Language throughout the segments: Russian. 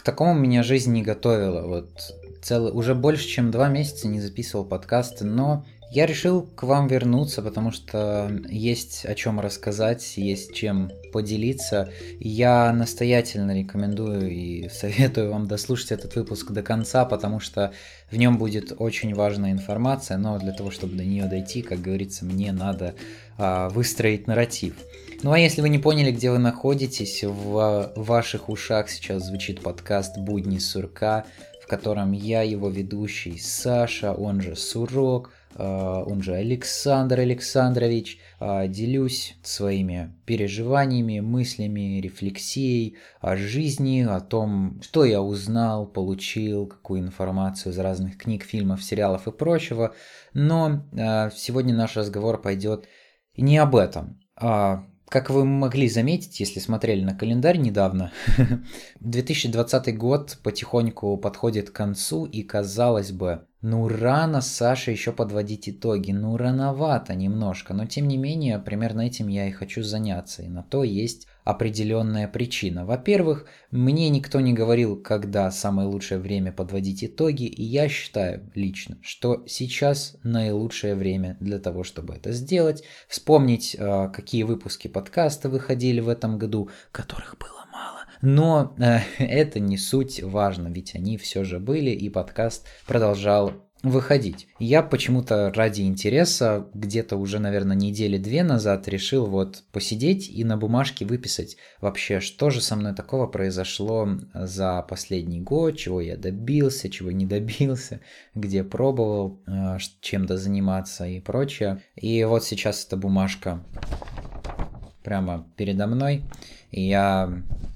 К такому меня жизнь не готовила. Вот целый, уже больше, чем два месяца не записывал подкасты, но я решил к вам вернуться, потому что есть о чем рассказать, есть чем поделиться. Я настоятельно рекомендую и советую вам дослушать этот выпуск до конца, потому что в нем будет очень важная информация, но для того, чтобы до нее дойти, как говорится, мне надо а, выстроить нарратив. Ну а если вы не поняли, где вы находитесь, в ваших ушах сейчас звучит подкаст «Будни сурка», в котором я, его ведущий Саша, он же Сурок, он же Александр Александрович, а, делюсь своими переживаниями, мыслями, рефлексией о жизни, о том, что я узнал, получил, какую информацию из разных книг, фильмов, сериалов и прочего. Но а, сегодня наш разговор пойдет не об этом. Как вы могли заметить, если смотрели на календарь недавно, 2020 год потихоньку подходит к концу, и казалось бы, ну рано Саше еще подводить итоги, ну рановато немножко, но тем не менее, примерно этим я и хочу заняться, и на то есть определенная причина. Во-первых, мне никто не говорил, когда самое лучшее время подводить итоги, и я считаю лично, что сейчас наилучшее время для того, чтобы это сделать. Вспомнить, а, какие выпуски подкаста выходили в этом году, которых было но э, это не суть важно, ведь они все же были, и подкаст продолжал выходить. Я почему-то ради интереса где-то уже, наверное, недели две назад решил вот посидеть и на бумажке выписать вообще, что же со мной такого произошло за последний год, чего я добился, чего не добился, где пробовал э, чем-то заниматься и прочее. И вот сейчас эта бумажка прямо передо мной. И я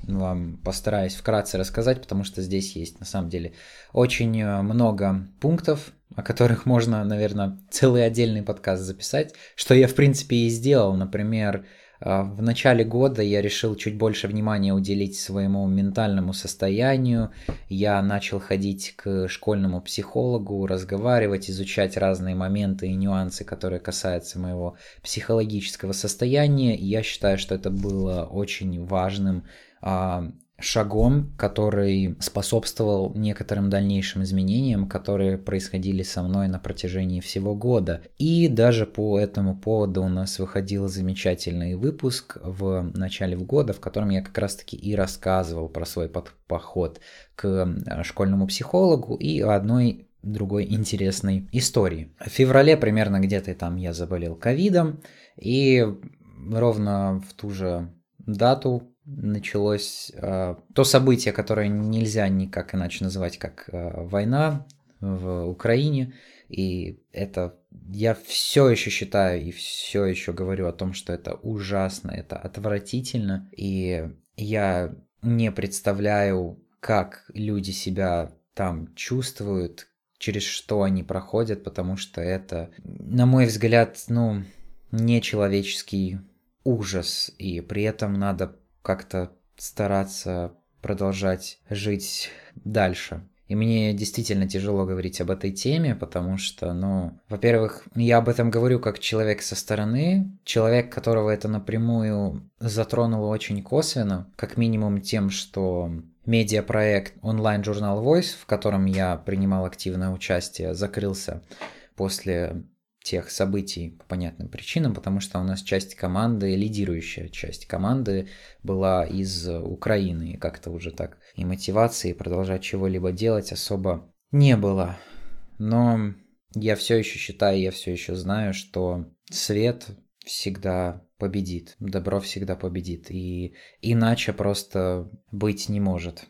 вам постараюсь вкратце рассказать, потому что здесь есть на самом деле очень э, много пунктов, о которых можно, наверное, целый отдельный подкаст записать, что я, в принципе, и сделал. Например, в начале года я решил чуть больше внимания уделить своему ментальному состоянию. Я начал ходить к школьному психологу, разговаривать, изучать разные моменты и нюансы, которые касаются моего психологического состояния. Я считаю, что это было очень важным а, шагом, который способствовал некоторым дальнейшим изменениям, которые происходили со мной на протяжении всего года. И даже по этому поводу у нас выходил замечательный выпуск в начале года, в котором я как раз-таки и рассказывал про свой поход к э, школьному психологу и одной другой интересной истории. В феврале примерно где-то там я заболел ковидом, и ровно в ту же дату началось э, то событие, которое нельзя никак иначе называть, как э, война в Украине. И это я все еще считаю и все еще говорю о том, что это ужасно, это отвратительно. И я не представляю, как люди себя там чувствуют, через что они проходят, потому что это, на мой взгляд, ну, нечеловеческий ужас. И при этом надо как-то стараться продолжать жить дальше. И мне действительно тяжело говорить об этой теме, потому что, ну, во-первых, я об этом говорю как человек со стороны, человек, которого это напрямую затронуло очень косвенно, как минимум тем, что медиапроект онлайн-журнал Voice, в котором я принимал активное участие, закрылся после тех событий по понятным причинам, потому что у нас часть команды, лидирующая часть команды была из Украины, и как-то уже так и мотивации продолжать чего-либо делать особо не было. Но я все еще считаю, я все еще знаю, что свет всегда победит, добро всегда победит, и иначе просто быть не может.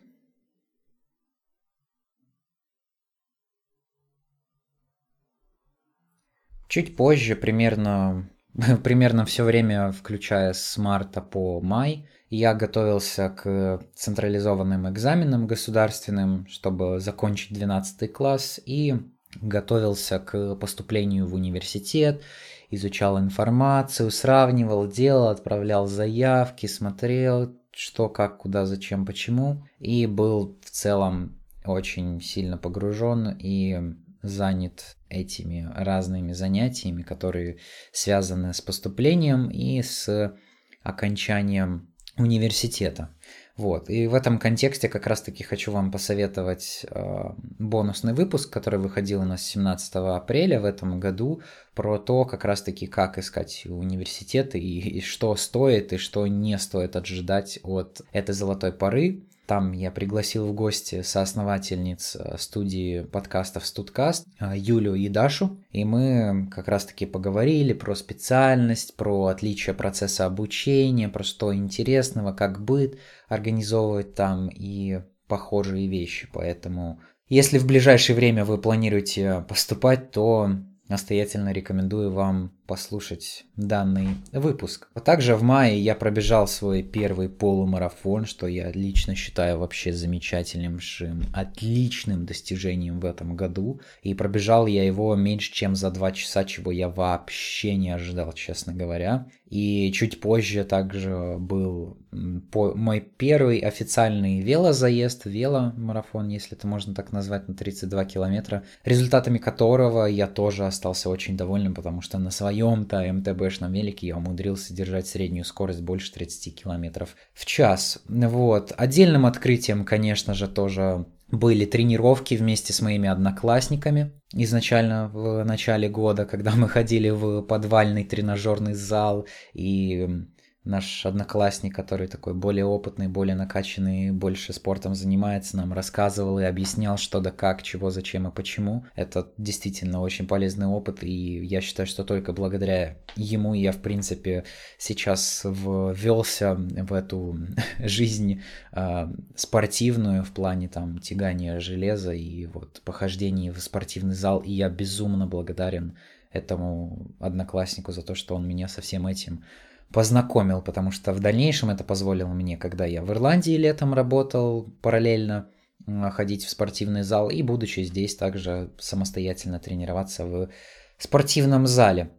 Чуть позже, примерно, примерно все время, включая с марта по май, я готовился к централизованным экзаменам государственным, чтобы закончить 12 класс, и готовился к поступлению в университет, изучал информацию, сравнивал, делал, отправлял заявки, смотрел, что, как, куда, зачем, почему, и был в целом очень сильно погружен и занят этими разными занятиями, которые связаны с поступлением и с окончанием университета. Вот. И в этом контексте как раз-таки хочу вам посоветовать э, бонусный выпуск, который выходил у нас 17 апреля в этом году, про то, как раз-таки, как искать университеты и, и что стоит и что не стоит ожидать от этой золотой поры. Там я пригласил в гости соосновательниц э, студии подкастов «Студкаст» э, Юлю и Дашу, и мы как раз-таки поговорили про специальность, про отличие процесса обучения, про что интересного, как быт организовывать там и похожие вещи. Поэтому если в ближайшее время вы планируете поступать, то настоятельно рекомендую вам послушать данный выпуск. А также в мае я пробежал свой первый полумарафон, что я лично считаю вообще замечательным, отличным достижением в этом году. И пробежал я его меньше, чем за два часа, чего я вообще не ожидал, честно говоря. И чуть позже также был мой первый официальный велозаезд, веломарафон, если это можно так назвать, на 32 километра, результатами которого я тоже остался очень довольным, потому что на своем-то МТБшном велике я умудрился держать среднюю скорость больше 30 км в час. Вот. Отдельным открытием, конечно же, тоже были тренировки вместе с моими одноклассниками. Изначально в начале года, когда мы ходили в подвальный тренажерный зал и наш одноклассник, который такой более опытный, более накачанный, больше спортом занимается, нам рассказывал и объяснял, что да как, чего, зачем и почему. Это действительно очень полезный опыт, и я считаю, что только благодаря ему я, в принципе, сейчас ввелся в эту жизнь э, спортивную в плане там тягания железа и вот похождений в спортивный зал, и я безумно благодарен этому однокласснику за то, что он меня со всем этим познакомил, потому что в дальнейшем это позволило мне, когда я в Ирландии летом работал параллельно, ходить в спортивный зал и, будучи здесь, также самостоятельно тренироваться в спортивном зале.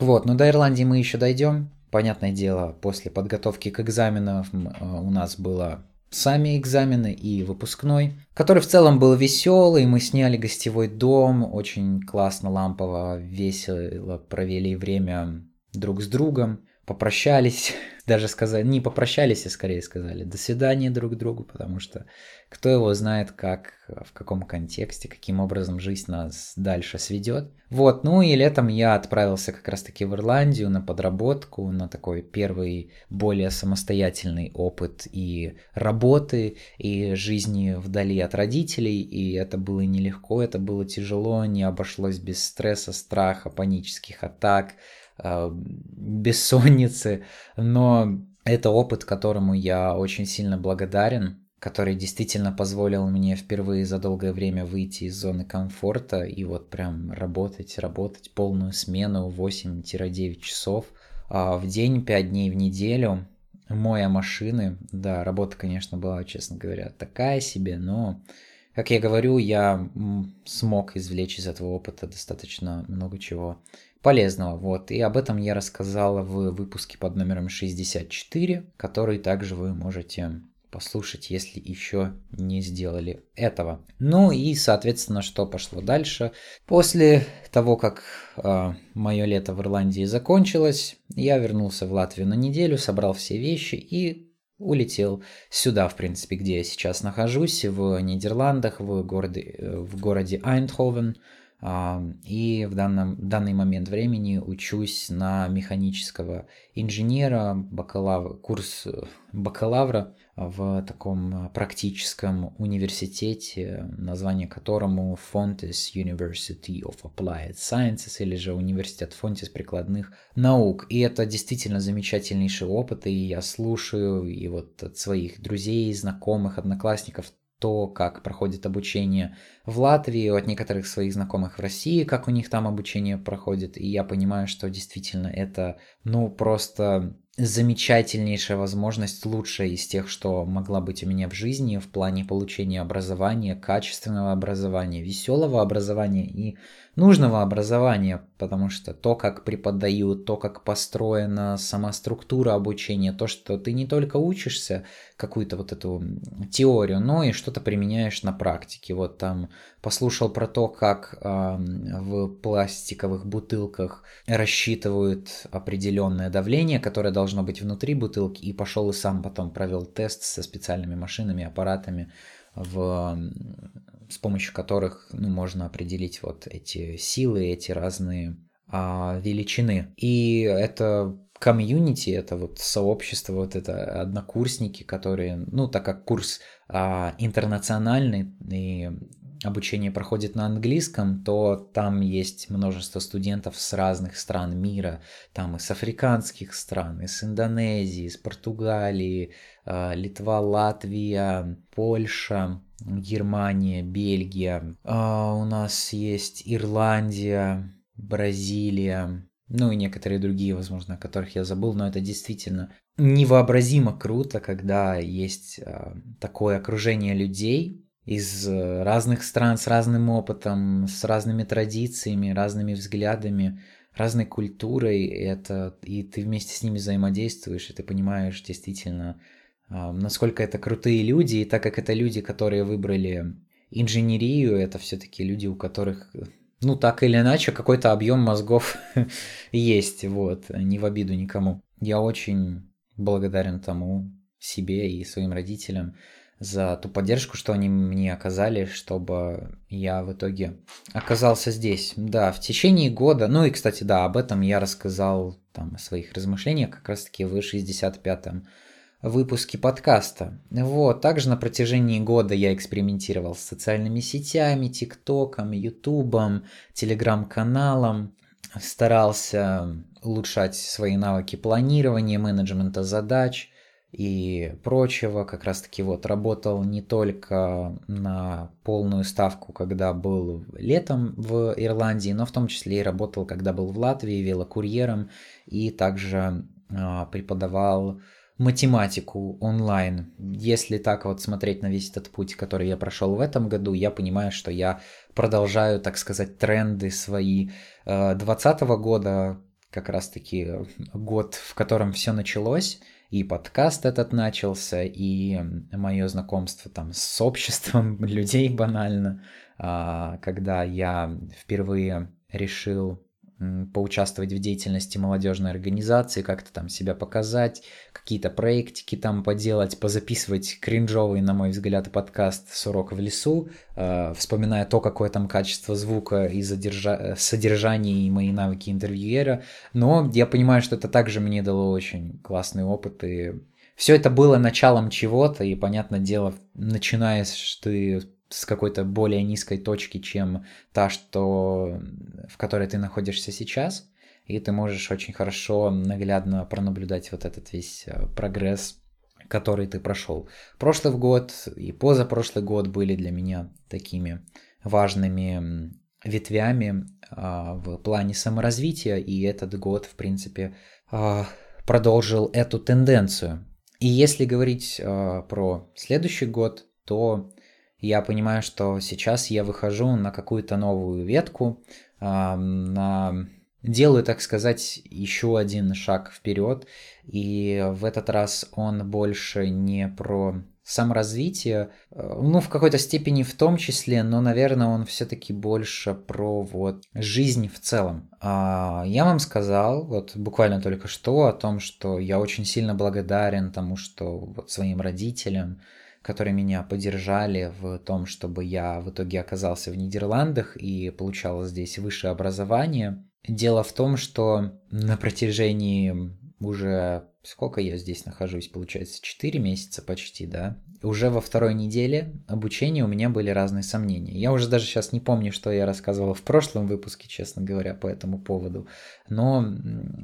Вот, но до Ирландии мы еще дойдем. Понятное дело, после подготовки к экзаменам у нас было сами экзамены и выпускной, который в целом был веселый. Мы сняли гостевой дом, очень классно, лампово, весело провели время друг с другом попрощались, даже сказали, не попрощались, а скорее сказали до свидания друг другу, потому что кто его знает, как, в каком контексте, каким образом жизнь нас дальше сведет. Вот, ну и летом я отправился как раз-таки в Ирландию на подработку, на такой первый более самостоятельный опыт и работы, и жизни вдали от родителей, и это было нелегко, это было тяжело, не обошлось без стресса, страха, панических атак, бессонницы, но это опыт, которому я очень сильно благодарен, который действительно позволил мне впервые за долгое время выйти из зоны комфорта и вот прям работать, работать полную смену 8-9 часов а в день, 5 дней в неделю, моя машины. Да, работа, конечно, была, честно говоря, такая себе, но, как я говорю, я смог извлечь из этого опыта достаточно много чего полезного. Вот. И об этом я рассказала в выпуске под номером 64, который также вы можете послушать, если еще не сделали этого. Ну и, соответственно, что пошло дальше. После того, как э, мое лето в Ирландии закончилось, я вернулся в Латвию на неделю, собрал все вещи и улетел сюда, в принципе, где я сейчас нахожусь, в Нидерландах, в городе, в городе Айндховен, и в данном, данный момент времени учусь на механического инженера, бакалавр, курс бакалавра в таком практическом университете, название которому Fontes University of Applied Sciences или же Университет Фонтис прикладных наук. И это действительно замечательнейший опыт, и я слушаю и вот от своих друзей, знакомых, одноклассников то, как проходит обучение в Латвии, от некоторых своих знакомых в России, как у них там обучение проходит, и я понимаю, что действительно это, ну, просто замечательнейшая возможность, лучшая из тех, что могла быть у меня в жизни в плане получения образования, качественного образования, веселого образования и нужного образования, потому что то, как преподают, то, как построена сама структура обучения, то, что ты не только учишься какую-то вот эту теорию, но и что-то применяешь на практике. Вот там послушал про то, как э, в пластиковых бутылках рассчитывают определенное давление, которое должно быть внутри бутылки, и пошел и сам потом провел тест со специальными машинами, аппаратами в с помощью которых ну, можно определить вот эти силы, эти разные а, величины. И это комьюнити, это вот сообщество, вот это однокурсники, которые, ну, так как курс а, интернациональный и обучение проходит на английском, то там есть множество студентов с разных стран мира, там из африканских стран, из Индонезии, из Португалии, а, Литва, Латвия, Польша, Германия, Бельгия. А у нас есть Ирландия, Бразилия, ну и некоторые другие, возможно, о которых я забыл, но это действительно невообразимо круто, когда есть а, такое окружение людей из разных стран с разным опытом, с разными традициями, разными взглядами, разной культурой, это, и ты вместе с ними взаимодействуешь, и ты понимаешь действительно, насколько это крутые люди, и так как это люди, которые выбрали инженерию, это все-таки люди, у которых, ну, так или иначе, какой-то объем мозгов есть, вот, не в обиду никому. Я очень благодарен тому себе и своим родителям за ту поддержку, что они мне оказали, чтобы я в итоге оказался здесь. Да, в течение года, ну и, кстати, да, об этом я рассказал там о своих размышлениях как раз-таки в 65-м выпуске подкаста. Вот, также на протяжении года я экспериментировал с социальными сетями, ТикТоком, Ютубом, Телеграм-каналом, старался улучшать свои навыки планирования, менеджмента задач и прочего. Как раз таки вот работал не только на полную ставку, когда был летом в Ирландии, но в том числе и работал, когда был в Латвии велокурьером и также а, преподавал математику онлайн. Если так вот смотреть на весь этот путь, который я прошел в этом году, я понимаю, что я продолжаю, так сказать, тренды свои 2020 э, года, как раз-таки год, в котором все началось, и подкаст этот начался, и мое знакомство там с обществом людей банально, а, когда я впервые решил поучаствовать в деятельности молодежной организации, как-то там себя показать, какие-то проектики там поделать, позаписывать кринжовый, на мой взгляд, подкаст с урока в лесу, э, вспоминая то, какое там качество звука и задержа... содержание и мои навыки интервьюера. Но я понимаю, что это также мне дало очень классный опыт, и все это было началом чего-то, и, понятное дело, начинаешь ты с какой-то более низкой точки, чем та, что, в которой ты находишься сейчас, и ты можешь очень хорошо, наглядно пронаблюдать вот этот весь э, прогресс, который ты прошел. Прошлый год и позапрошлый год были для меня такими важными ветвями а, в плане саморазвития, и этот год, в принципе, а, продолжил эту тенденцию. И если говорить а, про следующий год, то я понимаю, что сейчас я выхожу на какую-то новую ветку, на делаю, так сказать, еще один шаг вперед, и в этот раз он больше не про саморазвитие, э, ну, в какой-то степени в том числе, но, наверное, он все-таки больше про вот жизнь в целом. А, я вам сказал, вот буквально только что, о том, что я очень сильно благодарен тому, что вот своим родителям, которые меня поддержали в том, чтобы я в итоге оказался в Нидерландах и получал здесь высшее образование. Дело в том, что на протяжении уже сколько я здесь нахожусь, получается, 4 месяца почти, да, уже во второй неделе обучения у меня были разные сомнения. Я уже даже сейчас не помню, что я рассказывал в прошлом выпуске, честно говоря, по этому поводу. Но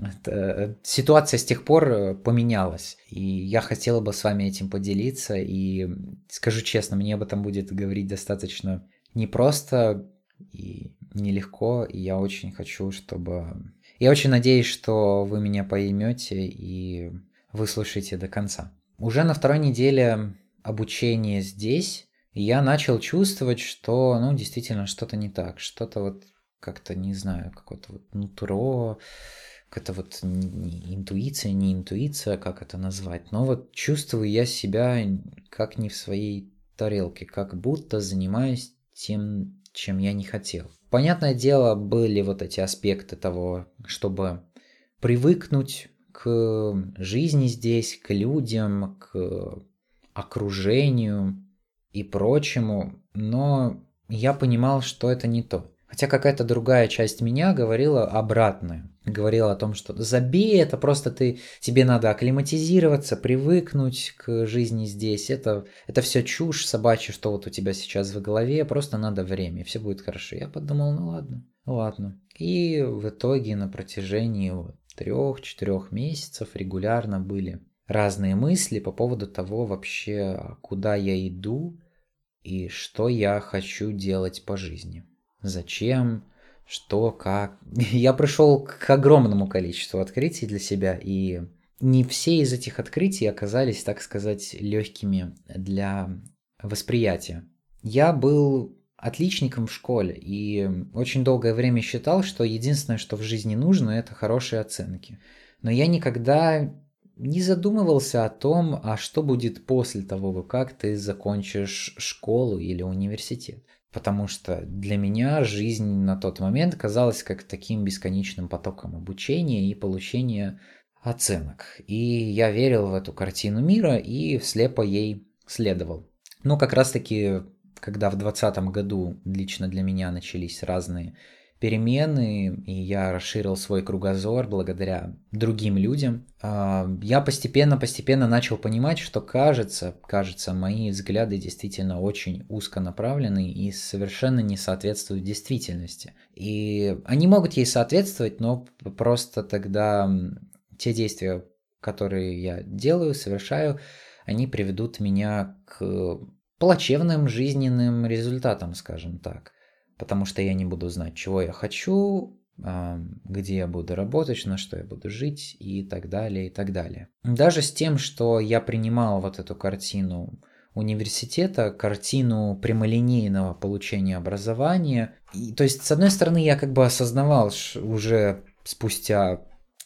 это, ситуация с тех пор поменялась. И я хотела бы с вами этим поделиться. И скажу честно, мне об этом будет говорить достаточно непросто и нелегко. И я очень хочу, чтобы... Я очень надеюсь, что вы меня поймете и выслушаете до конца. Уже на второй неделе обучение здесь, я начал чувствовать, что, ну, действительно, что-то не так, что-то вот как-то, не знаю, какое-то вот нутро, какая-то вот не интуиция, не интуиция, как это назвать, но вот чувствую я себя как не в своей тарелке, как будто занимаюсь тем, чем я не хотел. Понятное дело, были вот эти аспекты того, чтобы привыкнуть к жизни здесь, к людям, к окружению и прочему, но я понимал, что это не то. Хотя какая-то другая часть меня говорила обратное. Говорила о том, что забей это, просто ты, тебе надо акклиматизироваться, привыкнуть к жизни здесь. Это, это все чушь собачья, что вот у тебя сейчас в голове, просто надо время, все будет хорошо. Я подумал, ну ладно, ладно. И в итоге на протяжении трех-четырех месяцев регулярно были разные мысли по поводу того вообще, куда я иду и что я хочу делать по жизни зачем, что, как. Я пришел к огромному количеству открытий для себя, и не все из этих открытий оказались, так сказать, легкими для восприятия. Я был отличником в школе и очень долгое время считал, что единственное, что в жизни нужно, это хорошие оценки. Но я никогда не задумывался о том, а что будет после того, как ты закончишь школу или университет потому что для меня жизнь на тот момент казалась как таким бесконечным потоком обучения и получения оценок. И я верил в эту картину мира и слепо ей следовал. Но как раз-таки, когда в 2020 году лично для меня начались разные перемены, и я расширил свой кругозор благодаря другим людям, а, я постепенно-постепенно начал понимать, что кажется, кажется, мои взгляды действительно очень узконаправлены и совершенно не соответствуют действительности. И они могут ей соответствовать, но просто тогда те действия, которые я делаю, совершаю, они приведут меня к плачевным жизненным результатам, скажем так потому что я не буду знать, чего я хочу, где я буду работать, на что я буду жить и так далее, и так далее. Даже с тем, что я принимал вот эту картину университета, картину прямолинейного получения образования. И, то есть, с одной стороны, я как бы осознавал уже спустя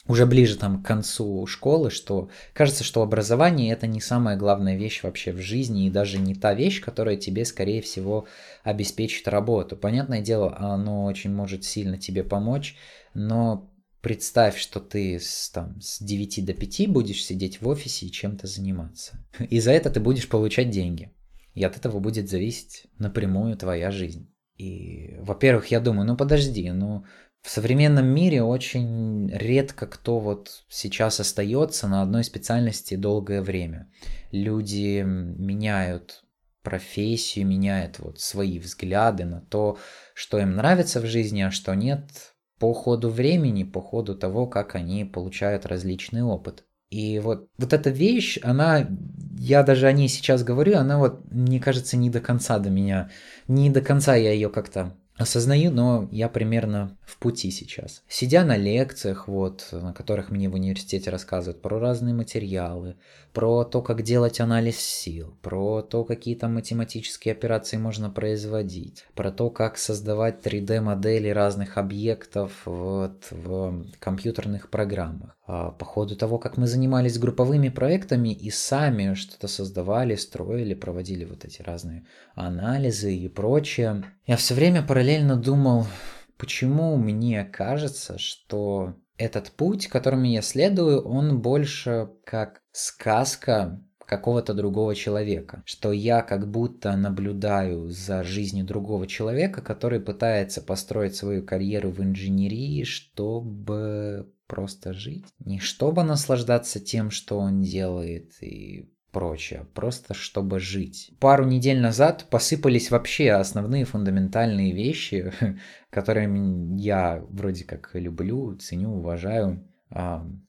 уже ближе там к концу школы, что кажется, что образование это не самая главная вещь вообще в жизни и даже не та вещь, которая тебе, скорее всего, обеспечит работу. Понятное дело, оно очень может сильно тебе помочь, но представь, что ты с, там, с 9 до 5 будешь сидеть в офисе и чем-то заниматься. И за это ты будешь получать деньги. И от этого будет зависеть напрямую твоя жизнь. И, во-первых, я думаю, ну подожди, ну в современном мире очень редко кто вот сейчас остается на одной специальности долгое время. Люди меняют профессию, меняют вот свои взгляды на то, что им нравится в жизни, а что нет, по ходу времени, по ходу того, как они получают различный опыт. И вот, вот эта вещь, она, я даже о ней сейчас говорю, она вот, мне кажется, не до конца до меня, не до конца я ее как-то осознаю, но я примерно в пути сейчас. Сидя на лекциях, вот, на которых мне в университете рассказывают про разные материалы, про то, как делать анализ сил, про то, какие там математические операции можно производить, про то, как создавать 3D-модели разных объектов вот, в компьютерных программах. А по ходу того, как мы занимались групповыми проектами и сами что-то создавали, строили, проводили вот эти разные анализы и прочее, я все время параллельно думал, почему мне кажется, что этот путь, которым я следую, он больше как сказка какого-то другого человека. Что я как будто наблюдаю за жизнью другого человека, который пытается построить свою карьеру в инженерии, чтобы просто жить. Не чтобы наслаждаться тем, что он делает и прочее, просто чтобы жить. Пару недель назад посыпались вообще основные фундаментальные вещи, которые я вроде как люблю, ценю, уважаю.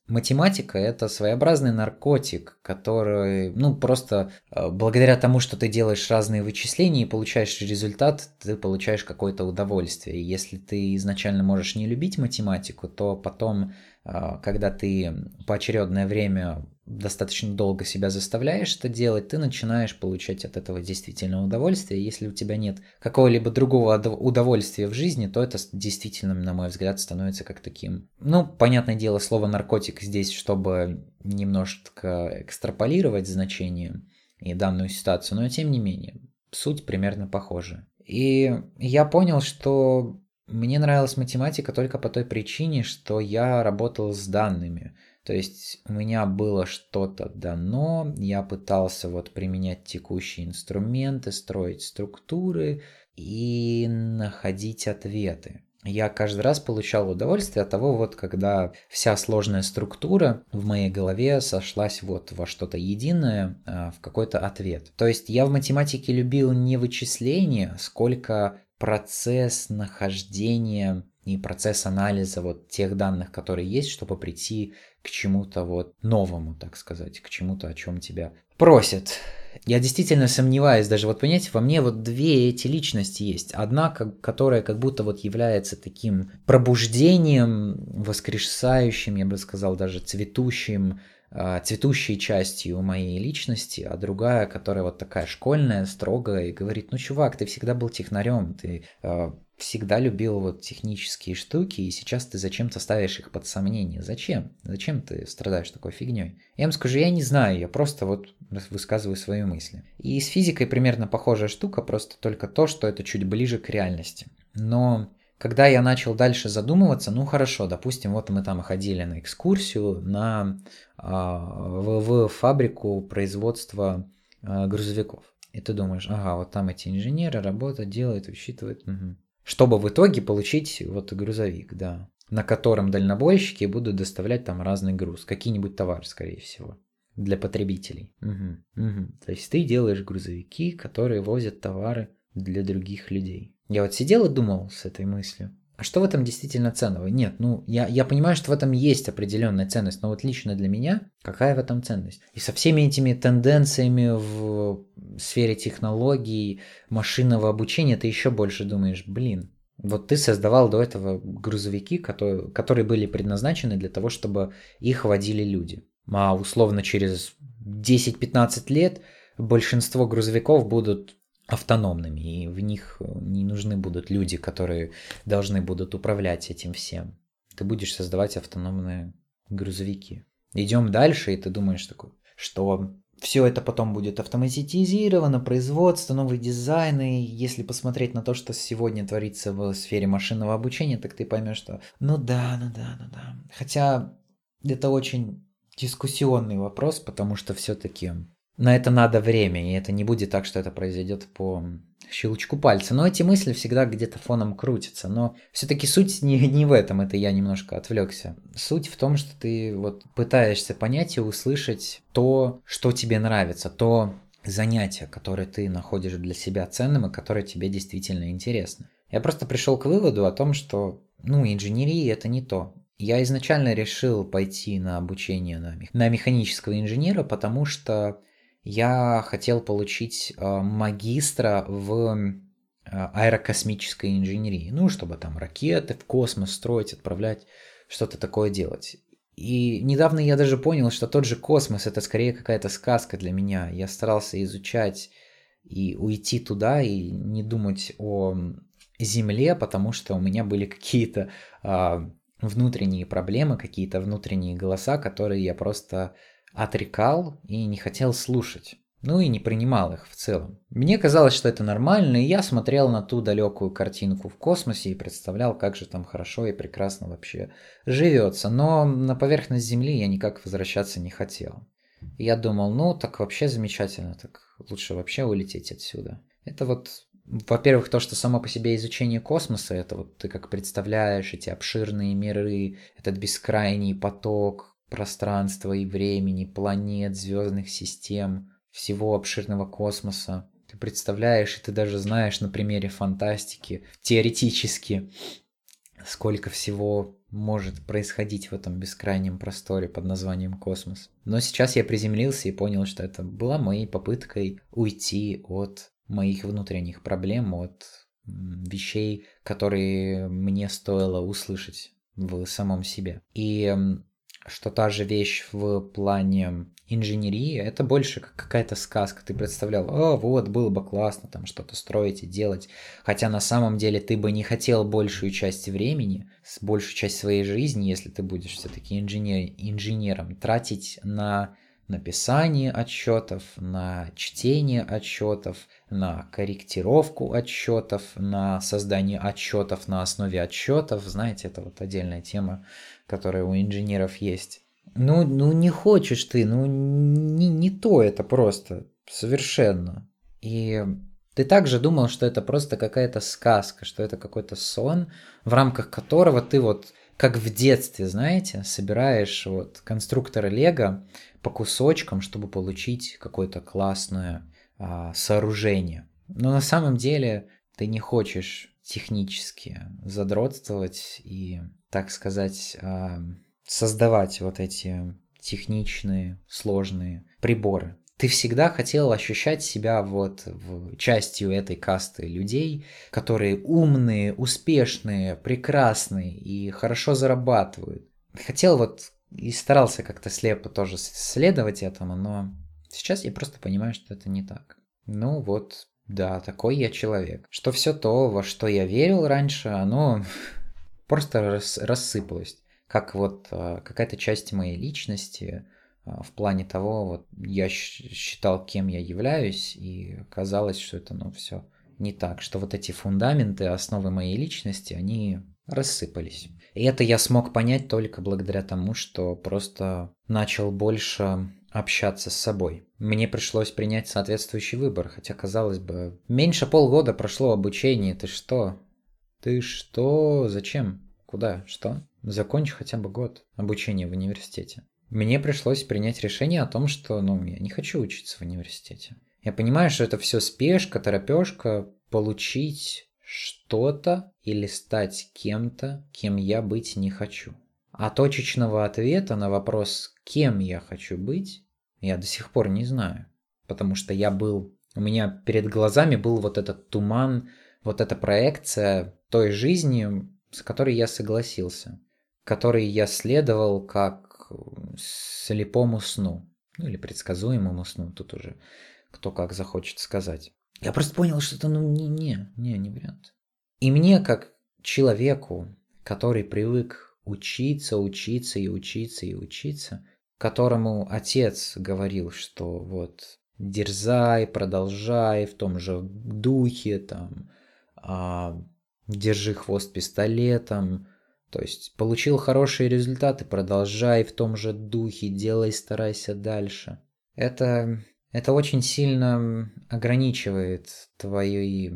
Математика это своеобразный наркотик, который, ну, просто а, благодаря тому, что ты делаешь разные вычисления и получаешь результат, ты получаешь какое-то удовольствие. И если ты изначально можешь не любить математику, то потом, а, когда ты поочередное время достаточно долго себя заставляешь это делать, ты начинаешь получать от этого действительно удовольствие. Если у тебя нет какого-либо другого удовольствия в жизни, то это действительно, на мой взгляд, становится как таким... Ну, понятное дело, слово наркотик здесь, чтобы немножко экстраполировать значение и данную ситуацию, но тем не менее, суть примерно похожа. И я понял, что мне нравилась математика только по той причине, что я работал с данными. То есть у меня было что-то дано, я пытался вот применять текущие инструменты, строить структуры и находить ответы. Я каждый раз получал удовольствие от того, вот когда вся сложная структура в моей голове сошлась вот во что-то единое, а, в какой-то ответ. То есть я в математике любил не вычисления, сколько процесс нахождения и процесс анализа вот тех данных, которые есть, чтобы прийти к чему-то вот новому, так сказать, к чему-то, о чем тебя просят. Я действительно сомневаюсь, даже вот понимаете, во мне вот две эти личности есть. Одна, как, которая как будто вот является таким пробуждением, воскресающим, я бы сказал, даже цветущим, а, цветущей частью моей личности, а другая, которая вот такая школьная, строгая, и говорит, ну, чувак, ты всегда был технарем, ты э, всегда любил вот технические штуки, и сейчас ты зачем-то ставишь их под сомнение. Зачем? Зачем ты страдаешь такой фигней? Я вам скажу, я не знаю, я просто вот высказываю свои мысли. И с физикой примерно похожая штука, просто только то, что это чуть ближе к реальности. Но когда я начал дальше задумываться, ну хорошо, допустим, вот мы там ходили на экскурсию на, а, в, в фабрику производства а, грузовиков. И ты думаешь, ага, вот там эти инженеры работают, делают, высчитывают. Угу. Чтобы в итоге получить вот грузовик, да, на котором дальнобойщики будут доставлять там разный груз, какие-нибудь товары, скорее всего, для потребителей. Угу, угу. То есть ты делаешь грузовики, которые возят товары для других людей. Я вот сидел и думал с этой мыслью. А что в этом действительно ценного? Нет, ну, я, я понимаю, что в этом есть определенная ценность, но вот лично для меня, какая в этом ценность? И со всеми этими тенденциями в сфере технологий, машинного обучения, ты еще больше думаешь, блин, вот ты создавал до этого грузовики, которые, которые были предназначены для того, чтобы их водили люди. А условно через 10-15 лет большинство грузовиков будут автономными, и в них не нужны будут люди, которые должны будут управлять этим всем. Ты будешь создавать автономные грузовики. Идем дальше, и ты думаешь такой, что все это потом будет автоматизировано, производство, новый дизайн, и если посмотреть на то, что сегодня творится в сфере машинного обучения, так ты поймешь, что ну да, ну да, ну да. Хотя это очень дискуссионный вопрос, потому что все-таки на это надо время, и это не будет так, что это произойдет по щелчку пальца. Но эти мысли всегда где-то фоном крутятся. Но все-таки суть не, не в этом, это я немножко отвлекся. Суть в том, что ты вот пытаешься понять и услышать то, что тебе нравится, то занятие, которое ты находишь для себя ценным и которое тебе действительно интересно. Я просто пришел к выводу о том, что ну, инженерия это не то. Я изначально решил пойти на обучение на, на механического инженера, потому что я хотел получить э, магистра в э, аэрокосмической инженерии. Ну, чтобы там ракеты в космос строить, отправлять, что-то такое делать. И недавно я даже понял, что тот же космос это скорее какая-то сказка для меня. Я старался изучать и уйти туда и не думать о Земле, потому что у меня были какие-то а, внутренние проблемы, какие-то внутренние голоса, которые я просто отрекал и не хотел слушать. Ну и не принимал их в целом. Мне казалось, что это нормально, и я смотрел на ту далекую картинку в космосе и представлял, как же там хорошо и прекрасно вообще живется. Но на поверхность Земли я никак возвращаться не хотел. И я думал, ну так вообще замечательно, так лучше вообще улететь отсюда. Это вот во-первых, то, что само по себе изучение космоса, это вот ты как представляешь эти обширные миры, этот бескрайний поток, пространства и времени, планет, звездных систем, всего обширного космоса. Ты представляешь, и ты даже знаешь на примере фантастики, теоретически, сколько всего может происходить в этом бескрайнем просторе под названием космос. Но сейчас я приземлился и понял, что это была моей попыткой уйти от моих внутренних проблем, от вещей, которые мне стоило услышать в самом себе. И что та же вещь в плане инженерии, это больше как какая-то сказка. Ты представлял, о, вот, было бы классно там что-то строить и делать. Хотя на самом деле ты бы не хотел большую часть времени, большую часть своей жизни, если ты будешь все-таки инженер, инженером, тратить на написание отчетов, на чтение отчетов, на корректировку отчетов, на создание отчетов на основе отчетов. Знаете, это вот отдельная тема, которая у инженеров есть. Ну, ну не хочешь ты, ну не, не то это просто, совершенно. И ты также думал, что это просто какая-то сказка, что это какой-то сон, в рамках которого ты вот, как в детстве, знаете, собираешь вот конструктора Лего по кусочкам, чтобы получить какое-то классное а, сооружение. Но на самом деле ты не хочешь технически задротствовать и, так сказать, а, создавать вот эти техничные, сложные приборы. Ты всегда хотел ощущать себя вот в частью этой касты людей, которые умные, успешные, прекрасные и хорошо зарабатывают. Хотел вот и старался как-то слепо тоже следовать этому, но сейчас я просто понимаю, что это не так. Ну вот, да, такой я человек. Что все то, во что я верил раньше, оно просто рас рассыпалось как вот а, какая-то часть моей личности а, в плане того, вот я считал, кем я являюсь, и казалось, что это, ну, все не так, что вот эти фундаменты, основы моей личности, они рассыпались. И это я смог понять только благодаря тому, что просто начал больше общаться с собой. Мне пришлось принять соответствующий выбор, хотя, казалось бы, меньше полгода прошло обучение, ты что? Ты что? Зачем? Куда? Что? Закончи хотя бы год обучения в университете. Мне пришлось принять решение о том, что, ну, я не хочу учиться в университете. Я понимаю, что это все спешка, торопежка, получить что-то или стать кем-то, кем я быть не хочу. А точечного ответа на вопрос, кем я хочу быть, я до сих пор не знаю. Потому что я был... У меня перед глазами был вот этот туман, вот эта проекция той жизни, с которой я согласился который я следовал как слепому сну. Ну или предсказуемому сну, тут уже кто как захочет сказать. Я просто понял, что это ну не, не, не, не вариант. И мне, как человеку, который привык учиться, учиться и учиться и учиться, которому отец говорил, что вот дерзай, продолжай в том же духе, там, а, держи хвост пистолетом, то есть получил хорошие результаты, продолжай в том же духе, делай, старайся дальше. Это, это очень сильно ограничивает твои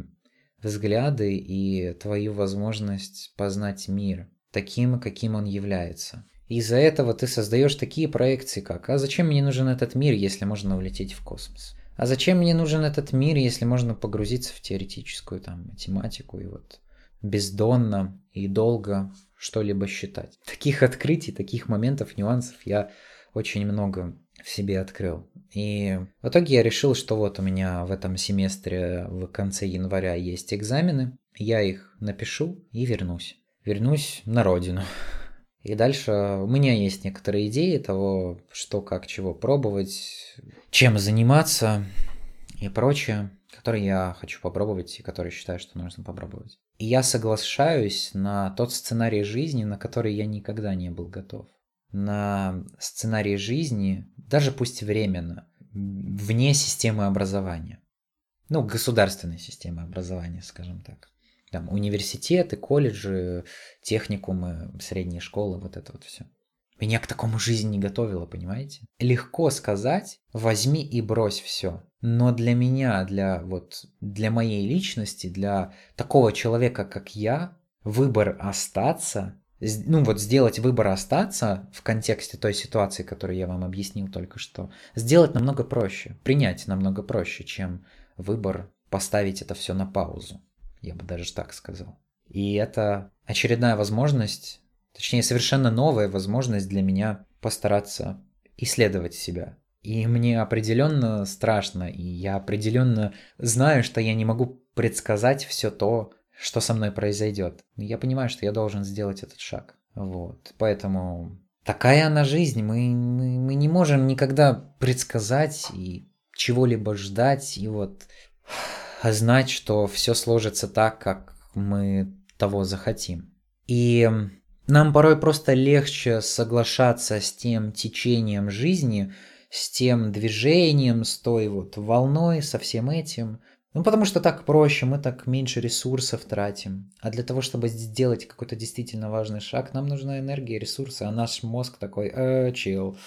взгляды и твою возможность познать мир таким, каким он является. Из-за этого ты создаешь такие проекции, как «А зачем мне нужен этот мир, если можно улететь в космос?» «А зачем мне нужен этот мир, если можно погрузиться в теоретическую там математику и вот бездонно и долго что-либо считать. Таких открытий, таких моментов, нюансов я очень много в себе открыл. И в итоге я решил, что вот у меня в этом семестре в конце января есть экзамены, я их напишу и вернусь. Вернусь на родину. И дальше у меня есть некоторые идеи того, что, как, чего пробовать, чем заниматься и прочее, которые я хочу попробовать и которые считаю, что нужно попробовать. И я соглашаюсь на тот сценарий жизни, на который я никогда не был готов. На сценарий жизни, даже пусть временно, вне системы образования. Ну, государственной системы образования, скажем так. Там университеты, колледжи, техникумы, средние школы, вот это вот все. Меня к такому жизнь не готовила, понимаете? Легко сказать, возьми и брось все. Но для меня, для вот для моей личности, для такого человека, как я, выбор остаться, ну вот сделать выбор остаться в контексте той ситуации, которую я вам объяснил только что, сделать намного проще, принять намного проще, чем выбор поставить это все на паузу. Я бы даже так сказал. И это очередная возможность Точнее, совершенно новая возможность для меня постараться исследовать себя. И мне определенно страшно, и я определенно знаю, что я не могу предсказать все то, что со мной произойдет. Я понимаю, что я должен сделать этот шаг. Вот. Поэтому такая она жизнь. Мы, мы, мы не можем никогда предсказать и чего-либо ждать, и вот знать, что все сложится так, как мы того захотим. И нам порой просто легче соглашаться с тем течением жизни, с тем движением, с той вот волной, со всем этим. Ну, потому что так проще, мы так меньше ресурсов тратим. А для того, чтобы сделать какой-то действительно важный шаг, нам нужна энергия, ресурсы, а наш мозг такой, э, чил,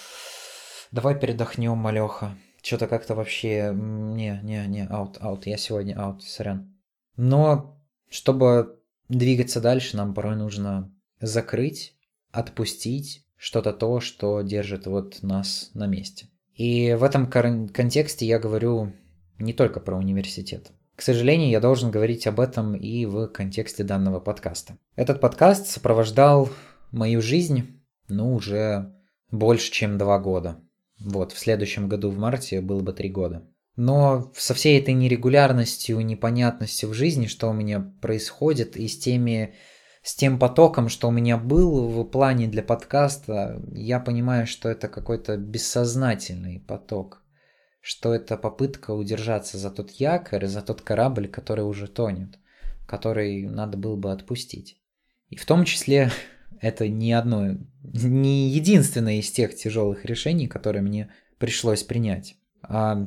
давай передохнем, малеха. Что-то как-то вообще, не, не, не, аут, аут, я сегодня аут, сорян. Но чтобы двигаться дальше, нам порой нужно закрыть, отпустить что-то то, что держит вот нас на месте. И в этом контексте я говорю не только про университет. К сожалению, я должен говорить об этом и в контексте данного подкаста. Этот подкаст сопровождал мою жизнь, ну, уже больше, чем два года. Вот, в следующем году в марте было бы три года. Но со всей этой нерегулярностью, непонятностью в жизни, что у меня происходит, и с теми с тем потоком, что у меня был в плане для подкаста, я понимаю, что это какой-то бессознательный поток, что это попытка удержаться за тот якорь, за тот корабль, который уже тонет, который надо было бы отпустить. И в том числе это не одно, не единственное из тех тяжелых решений, которые мне пришлось принять. А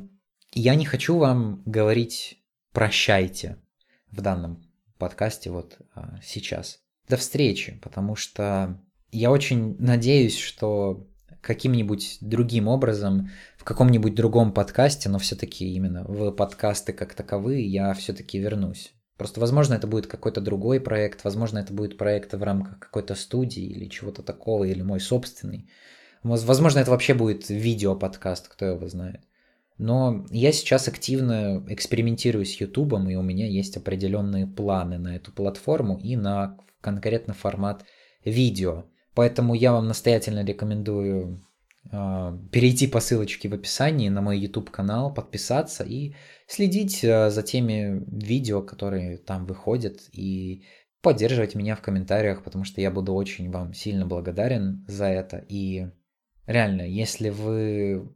я не хочу вам говорить «прощайте» в данном подкасте вот а, сейчас до встречи, потому что я очень надеюсь, что каким-нибудь другим образом, в каком-нибудь другом подкасте, но все-таки именно в подкасты как таковые я все-таки вернусь. Просто, возможно, это будет какой-то другой проект, возможно, это будет проект в рамках какой-то студии или чего-то такого, или мой собственный. Возможно, это вообще будет видео-подкаст, кто его знает. Но я сейчас активно экспериментирую с Ютубом, и у меня есть определенные планы на эту платформу и на конкретно формат видео. Поэтому я вам настоятельно рекомендую э, перейти по ссылочке в описании на мой YouTube канал, подписаться и следить э, за теми видео, которые там выходят, и поддерживать меня в комментариях, потому что я буду очень вам сильно благодарен за это. И реально, если вы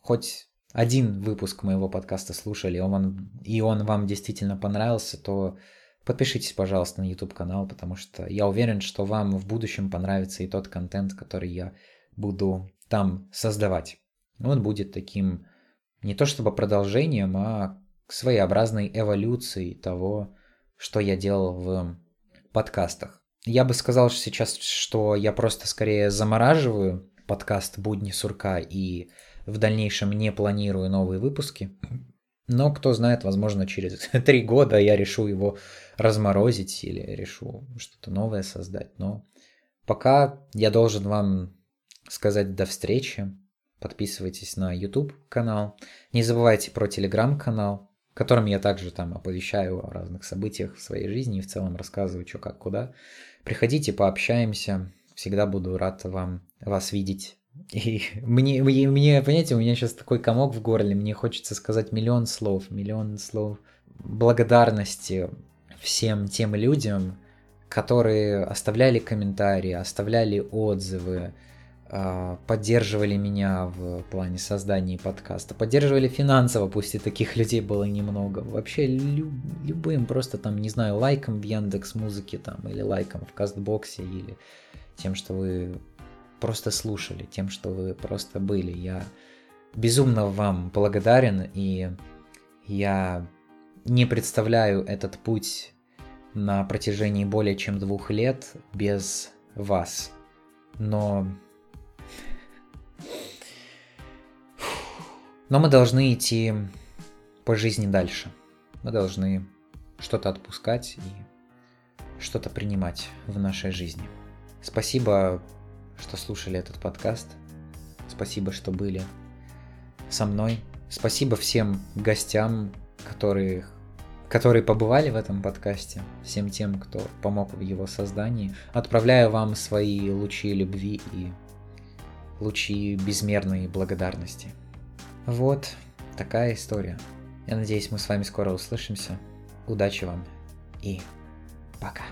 хоть один выпуск моего подкаста слушали, он, и он вам действительно понравился, то Подпишитесь, пожалуйста, на YouTube канал, потому что я уверен, что вам в будущем понравится и тот контент, который я буду там создавать. Он будет таким не то чтобы продолжением, а своеобразной эволюцией того, что я делал в подкастах. Я бы сказал что сейчас, что я просто скорее замораживаю подкаст «Будни сурка» и в дальнейшем не планирую новые выпуски. Но кто знает, возможно, через три года я решу его разморозить или решу что-то новое создать. Но пока я должен вам сказать до встречи. Подписывайтесь на YouTube канал. Не забывайте про Telegram канал, которым я также там оповещаю о разных событиях в своей жизни и в целом рассказываю, что как куда. Приходите, пообщаемся. Всегда буду рад вам вас видеть и мне, мне, мне, понимаете, у меня сейчас такой комок в горле, мне хочется сказать миллион слов, миллион слов благодарности всем тем людям, которые оставляли комментарии, оставляли отзывы, а, поддерживали меня в плане создания подкаста, поддерживали финансово, пусть и таких людей было немного. Вообще лю- любым просто там, не знаю, лайком в Яндекс Музыке там, или лайком в Кастбоксе, или тем, что вы просто слушали, тем, что вы просто были. Я безумно вам благодарен, и я не представляю этот путь на протяжении более чем двух лет без вас. Но... Но мы должны идти по жизни дальше. Мы должны что-то отпускать и что-то принимать в нашей жизни. Спасибо что слушали этот подкаст. Спасибо, что были со мной. Спасибо всем гостям, которые, которые побывали в этом подкасте, всем тем, кто помог в его создании. Отправляю вам свои лучи любви и лучи безмерной благодарности. Вот такая история. Я надеюсь, мы с вами скоро услышимся. Удачи вам и пока.